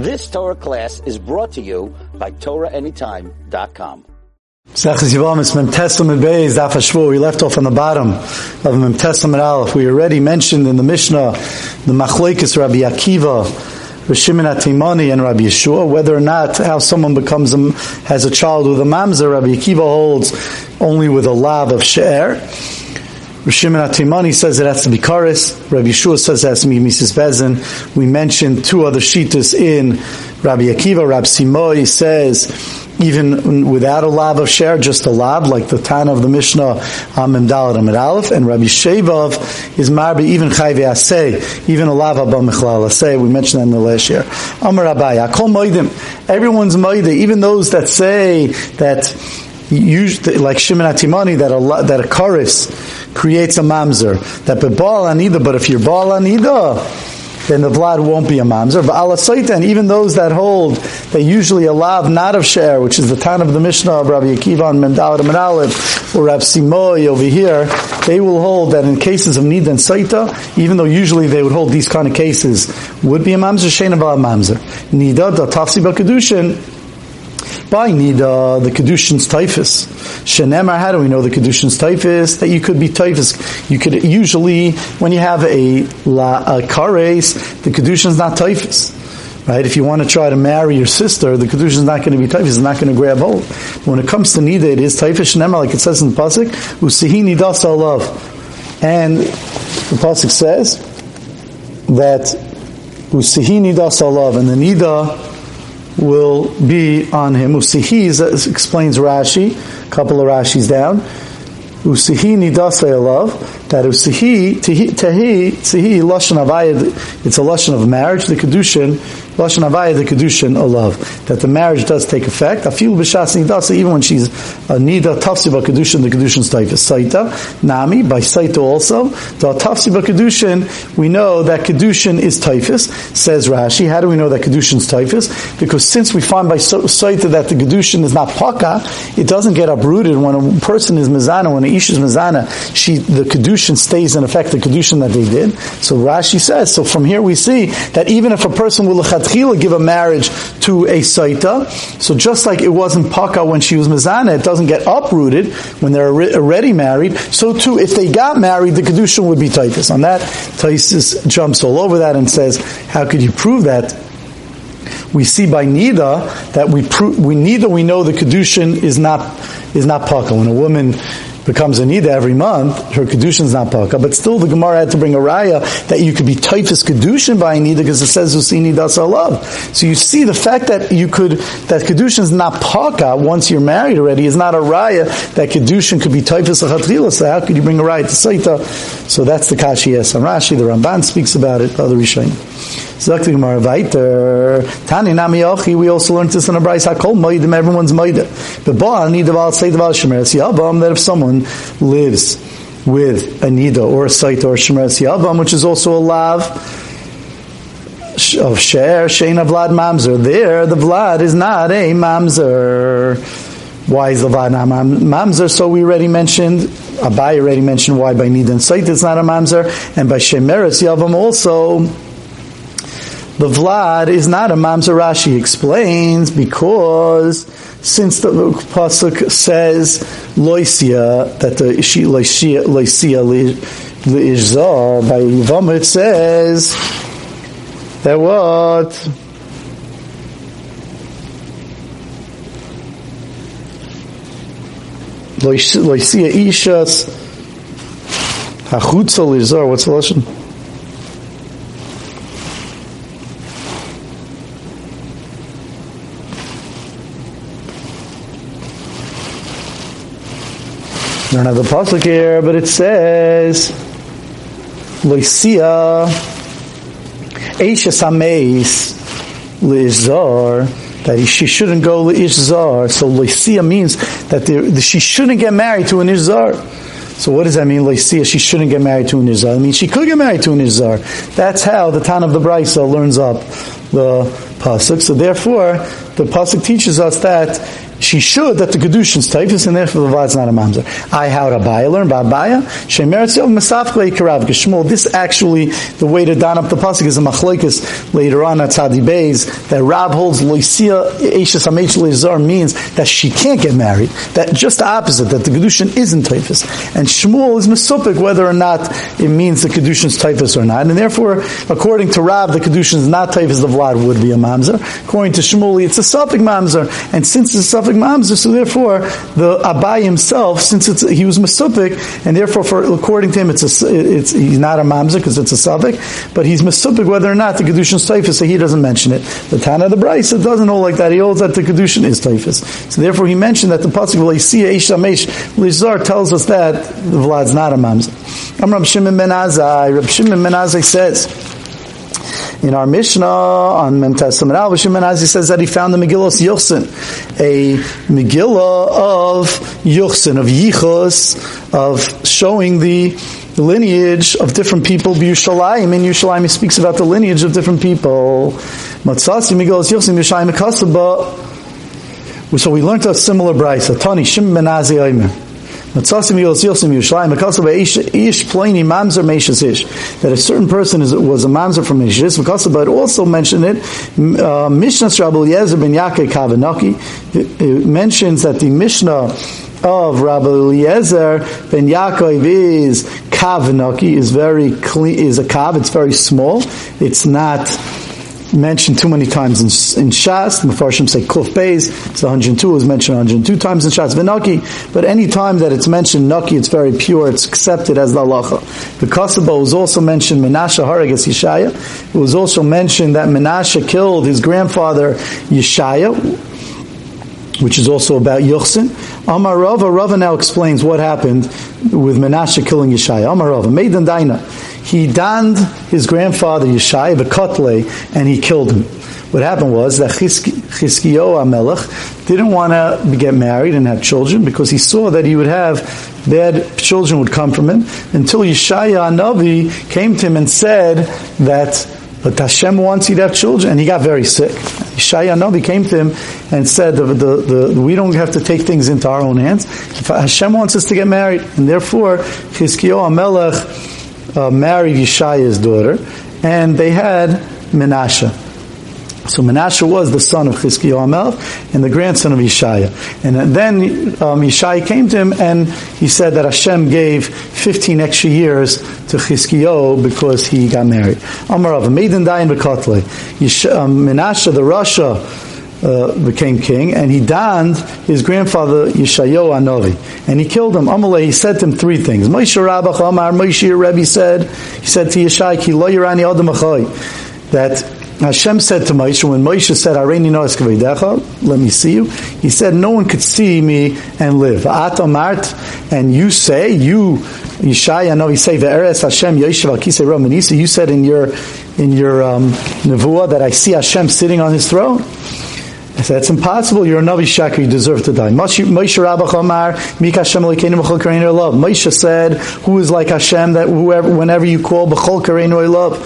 This Torah class is brought to you by TorahAnytime.com. Sechus Yivamis Mem Testament Daf Hashvu. We left off on the bottom of Mem Testament Aleph. We already mentioned in the Mishnah the Machlekes Rabbi Akiva, Rishimon Atimani, and Rabbi Yehoshua whether or not how someone becomes a, has a child with a mamzer. Rabbi Akiva holds only with a lav of she'er. Rishimon Atimani says it has to be karis. Rabbi Yehoshua says it has to be Mrs. Bezin. We mentioned two other shitas in Rabbi Akiva. Rabbi Simai says even without a lav of share, just a lab, like the Tana of the Mishnah, Amim Dalet Amid Aleph, and Rabbi Shevav is Marbi, even Chayve Aseh, even a lav abba Mechlal Aseh, we mentioned that in the last year. Amar Rabbi, Akol Moidim, everyone's Moide, even those that say that, usually, like Shimon Atimani, that a, that a chorus creates a mamzer, that Bebal Anida, but if you're Baal Anida, then the vlad won't be a mamzer. But ala and even those that hold they usually a lav not of share, which is the town of the Mishnah of Rabbi Akiva and Mendalit or Rabbi Simai over here, they will hold that in cases of nid and saita, even though usually they would hold these kind of cases, would be a mamzer, shein a mamzer. Nida da tafsi kedushin by Nida, uh, the Kedushin's typhus. Shenemar, how do we know the Kedushin's typhus? That you could be typhus. You could usually, when you have a, la, a kares, the Kedushin's not typhus. Right? If you want to try to marry your sister, the Kedushin is not going to be typhus, it's not going to grab hold. But when it comes to Nida, it is typhus Shenemar, like it says in the Pasuk, Usihi Nidas love. And the Pasuk says that Usihi Nidas love, and the Nida will be on him. Usihi explains Rashi, a couple of Rashis down. Usihi nidase love that usihi tehi tehi lashon avayid. It's a lashon of marriage. The kedushin lashon avayid the kedushin a love that the marriage does take effect. Feel b'shas nidase even when she's a nida tafsi kedushin the kedushin's type is saita nami by saita also the tafsi kedushin we know that kedushin is typhus says Rashi. How do we know that kedushin's typhus? Because since we find by saita that the kedushin is not paka, it doesn't get uprooted when a person is mizana when an ish is mizana. She the kedushin Kedushin stays in effect, the Kedushin that they did. So Rashi says, so from here we see that even if a person will give a marriage to a Saita, so just like it wasn't Paka when she was Mizana, it doesn't get uprooted when they're already married, so too, if they got married, the Kedushin would be Taitis. On that, Taitis jumps all over that and says, how could you prove that? we see by Nida that we we neither we know the kedushin is not is not paka. When a woman becomes a nida every month, her kedushin is not paka. But still, the Gemara had to bring a raya that you could be typhus kedushin by a nida because it says usini das love. So you see the fact that you could that kedushin is not paka once you're married already is not a raya that kedushin could be typhus achatchila. So how could you bring a raya to saita? So that's the kashi yes Rashi. The Ramban speaks about it. Other Rishonim. Sagt the Gemara. Tani nami ochi, we also learned this in a Brisa HaKol Moedim, everyone's Moedim. But Baal need to say the Shemeres Yavam, that if someone lives with a Nida or a site or a Shemeres Yavam, which is also a Lav, of Sher, Shein of Vlad Mamzer. There, the Vlad is not a Mamzer. Why is the Vlad not Mamzer? So we already mentioned, Abai already mentioned why by Nida and Site it's not a Mamzer, and by Shemeres Yavam also, the Vlad is not a Mamzer Rashi explains because since the pasuk says loisia that the loisia loisia by Yivam it says that what loisia ishas hachutza leizar what's the lesson? I don't have the pasuk here, but it says, Loisia, Eisha Sameis, Lizar, that she shouldn't go Ishzar. So Loisia means that the, she shouldn't get married to an Ishzar. So what does that mean, Loisia? She shouldn't get married to an Ishzar. I mean, she could get married to an Ishzar. That's how the town of the Brisa learns up the pasuk. So therefore, the pasuk teaches us that she should that the kedushin's typhus and therefore the vlad's not a mamzer. I how Rabbi learn Babaya shemeretz mesafklei karav. This actually the way to don up the pasuk is a machlekes later on at Tzadi Beis that Rab holds loisia eishes hamech means that she can't get married. That just the opposite that the kedushin isn't typhus and Shmuel is mesupik whether or not it means the kedushin's typhus or not and therefore according to Rab the kedushin is not typhus the vlad would be a mamzer. According to Shmuel it's a suffix mamzer and since it's a suffix mamzer, so therefore the Abai himself, since it's he was masupik, and therefore for according to him it's a it's he's not a mamzer because it's a suffix, but he's masupik whether or not the kedushin is typhus, so he doesn't mention it. The Tana the Brisa doesn't hold like that. He holds that the kedushin is typhus. So therefore he mentioned that the pasuk Lizar tells us that the Vlad's not a mamzer. I'm Rab Shimon Ben Azai. Rab Shimon Ben Azai says in our Mishnah on Mem Testament Al he says that he found the Megillah Yochsin, a Megillah of Yochsin, of Yichus, of showing the lineage of different people. Yerushalayim in Yerushalayim he speaks about the lineage of different people. Matzasi Megillah Yochsin Yerushalayim. So we learned a similar brisa. Tani Shim. That a certain person is, was a mamzer from Ishis, but also mentioned it. Uh, Mishnah Rabbi Eliezer ben Yaakov Kavanaki mentions that the Mishnah of Rabbi Eliezer ben Yaakov is Kavanaki is very clean, is a kav. It's very small. It's not mentioned too many times in, in Shas. Mepharshim say Kuf Beis. It's 102 is mentioned 102 times in Shas. V'Naki. But any time that it's mentioned Naki, it's very pure. It's accepted as the halacha. The Kasaba was also mentioned Menashe Haragas Yeshaya. It was also mentioned that Menashe killed his grandfather Yeshaya which is also about Yochsin. Amar Rava, Rava now explains what happened with Menashe killing Yeshaya. Amar Rava, Maiden Daina he donned his grandfather Yeshai Kotle and he killed him. What happened was that Chizkiyahu Melech didn't want to get married and have children because he saw that he would have bad children would come from him until Yeshaya Navi came to him and said that but Hashem wants you to have children, and he got very sick. Yeshaya Navi came to him and said, the, the, the, "We don't have to take things into our own hands. Hashem wants us to get married, and therefore Chizkiyahu Melech uh, married Yeshaya's daughter, and they had Menashe. So Menashe was the son of Chizkiyahu Melech and the grandson of Yeshaya. And then um, came to him and he said that Hashem gave 15 extra years to Chizkiyahu because he got married. Amar of Maiden Dayan Bekotle. Um, Menashe, the Russia, uh, became king, and he donned his grandfather Yeshayo Anovi, and he killed him. Amalei, he said to him three things. Moshe Rabbach Amar, Moshe Rebbe said, he said to Yeshai, Ki lo yirani that Hashem said to Moshe, when Moshe said, Areini no let me see you, he said, no one could see me and live. At and you say, you, Yeshai, I know he say, Ve'eres Hashem Yeshiva Kisei Romanisi, you said in your, in your um, nevuah that I see Hashem sitting on his throne. I said, it's impossible. You're a Navi Shakir. You deserve to die. Moshe Rabbach Omar, Mik Hashem B'chol Kareinu. Moshe said, who is like Hashem that whoever, whenever you call B'chol Kareinu Love,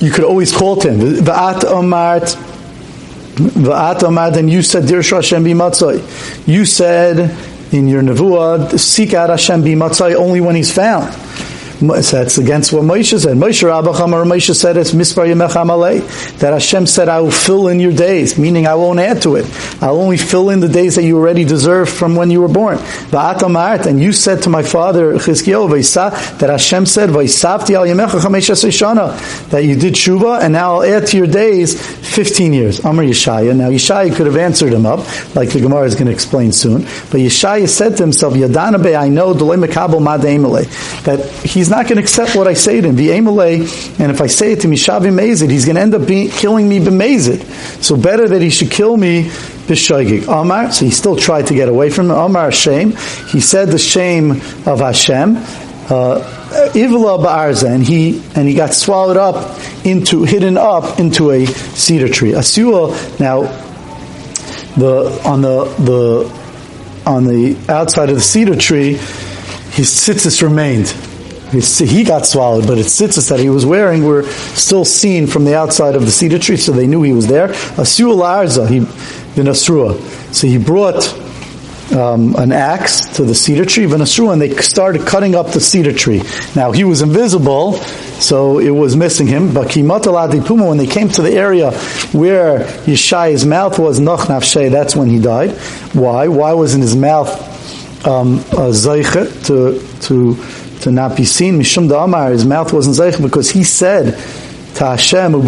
you could always call to him. V'at Omar, V'at Omar, and you said, Dir Hashem B'matzoi. You said in your Nevuah, seek out Hashem B'matzoi only when he's found. That's against what Moshe said. Moshe Rabbacham or Moshe said it's Mispar Yemech that Hashem said, I will fill in your days, meaning I won't add to it. I'll only fill in the days that you already deserve from when you were born. And you said to my father, Chizkiyahu, that Hashem said, that you did Shuva, and now I'll add to your days 15 years. Amr Yeshaya. Now Yeshaya could have answered him up, like the Gemara is going to explain soon. But Yeshaya said to himself, Yadana I know, that he's he's not going to accept what I say to him. V'emalei, and if I say it to Mishavim Mezid, he's going to end up being, killing me b'mezid. So better that he should kill me b'shoigig. Omar, so he still tried to get away from him. Omar Hashem, he said the shame of Hashem. Uh, Ivla ba'arza, and he and he got swallowed up into hidden up into a cedar tree. Asua now the on the the on the outside of the cedar tree, his tzitzis remained he got swallowed, but his tzitzis that he was wearing were still seen from the outside of the cedar tree, so they knew he was there. Asul arza, he, the Nasrua. So he brought um, an axe to the cedar tree, Venasrua, and they started cutting up the cedar tree. Now he was invisible, so it was missing him. But Puma, when they came to the area where Yeshai's mouth was, Noch Nafshe, that's when he died. Why? Why wasn't his mouth um, a to to to not be seen. Mishum Amar, his mouth wasn't zeich because he said to Hashem, am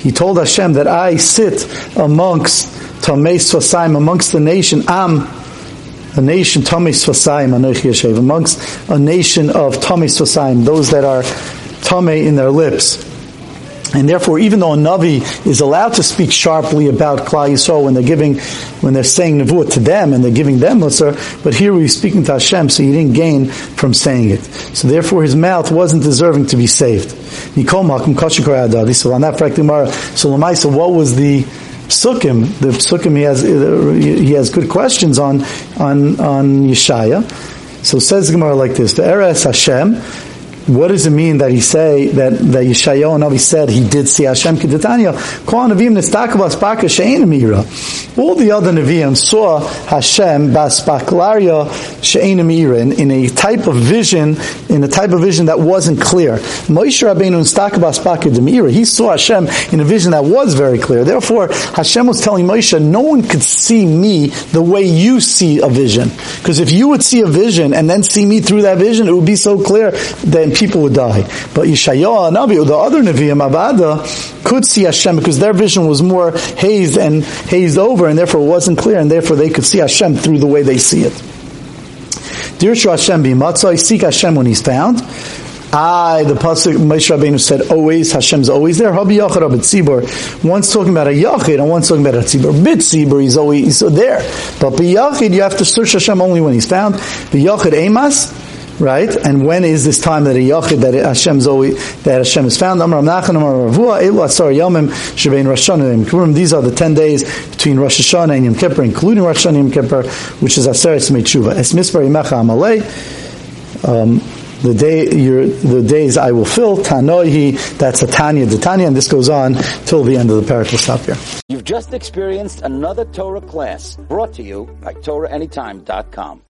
He told Hashem that I sit amongst Tomes Sosayim, amongst the nation, Am, a nation, Tomes Sosayim, Anochi Yeshev, amongst a nation of Tomes Sosayim, those that are Tome in their lips. And therefore, even though a Navi is allowed to speak sharply about Klal Yisrael when they're giving, when they're saying Nevuah to them and they're giving them Musar, but here he's speaking to Hashem, so he didn't gain from saying it. So therefore, his mouth wasn't deserving to be saved. So on that so what was the psukim? The psukim he has, he has good questions on, on, on Yeshaya. So says Gemara like this, the Eres Hashem, what does it mean that he say that that Yeshayahu Navi said he did see Hashem Kedetanya? Kol Nevi'im. All the other Nevi'im saw Hashem baspaklaria mira in, in a type of vision, in a type of vision that wasn't clear. Moshe Rabbeinu baka demira. He saw Hashem in a vision that was very clear. Therefore, Hashem was telling Moshe, no one could see me the way you see a vision. Because if you would see a vision and then see me through that vision, it would be so clear that people would die. But Yeshayah, Navi, the other Nevi'im, Avada, could see Hashem because their vision was more hazed and hazed over and therefore it wasn't clear and therefore they could see Hashem through the way they see it. Dirshu Hashem bimatzah, seek Hashem when he's found. I, the pasuk Moshe Rabbeinu said, always Hashem's always there. Habi Yachid Tzibor. One's talking about a Yachid and one's talking about a Tzibor. Bit Tzibor, he's always he's there. But the Yachid, you have to search Hashem only when he's found. The Yachid Emas, right? And when is this time that a yachid that Hashem's always that Hashem is found? These are the ten days between Rosh Hashanah and Yom Kippur, including Rosh Hashanah and Yom Kippur, which is Aseret Meitshuva. Es Mispar Yimecha Amalei. Um, the day your, the days I will fill Tanoihi. That's a Tanya, the Tanya, and this goes on till the end of the parak. We'll stop here. You've just experienced another Torah class brought to you by TorahAnytime.com.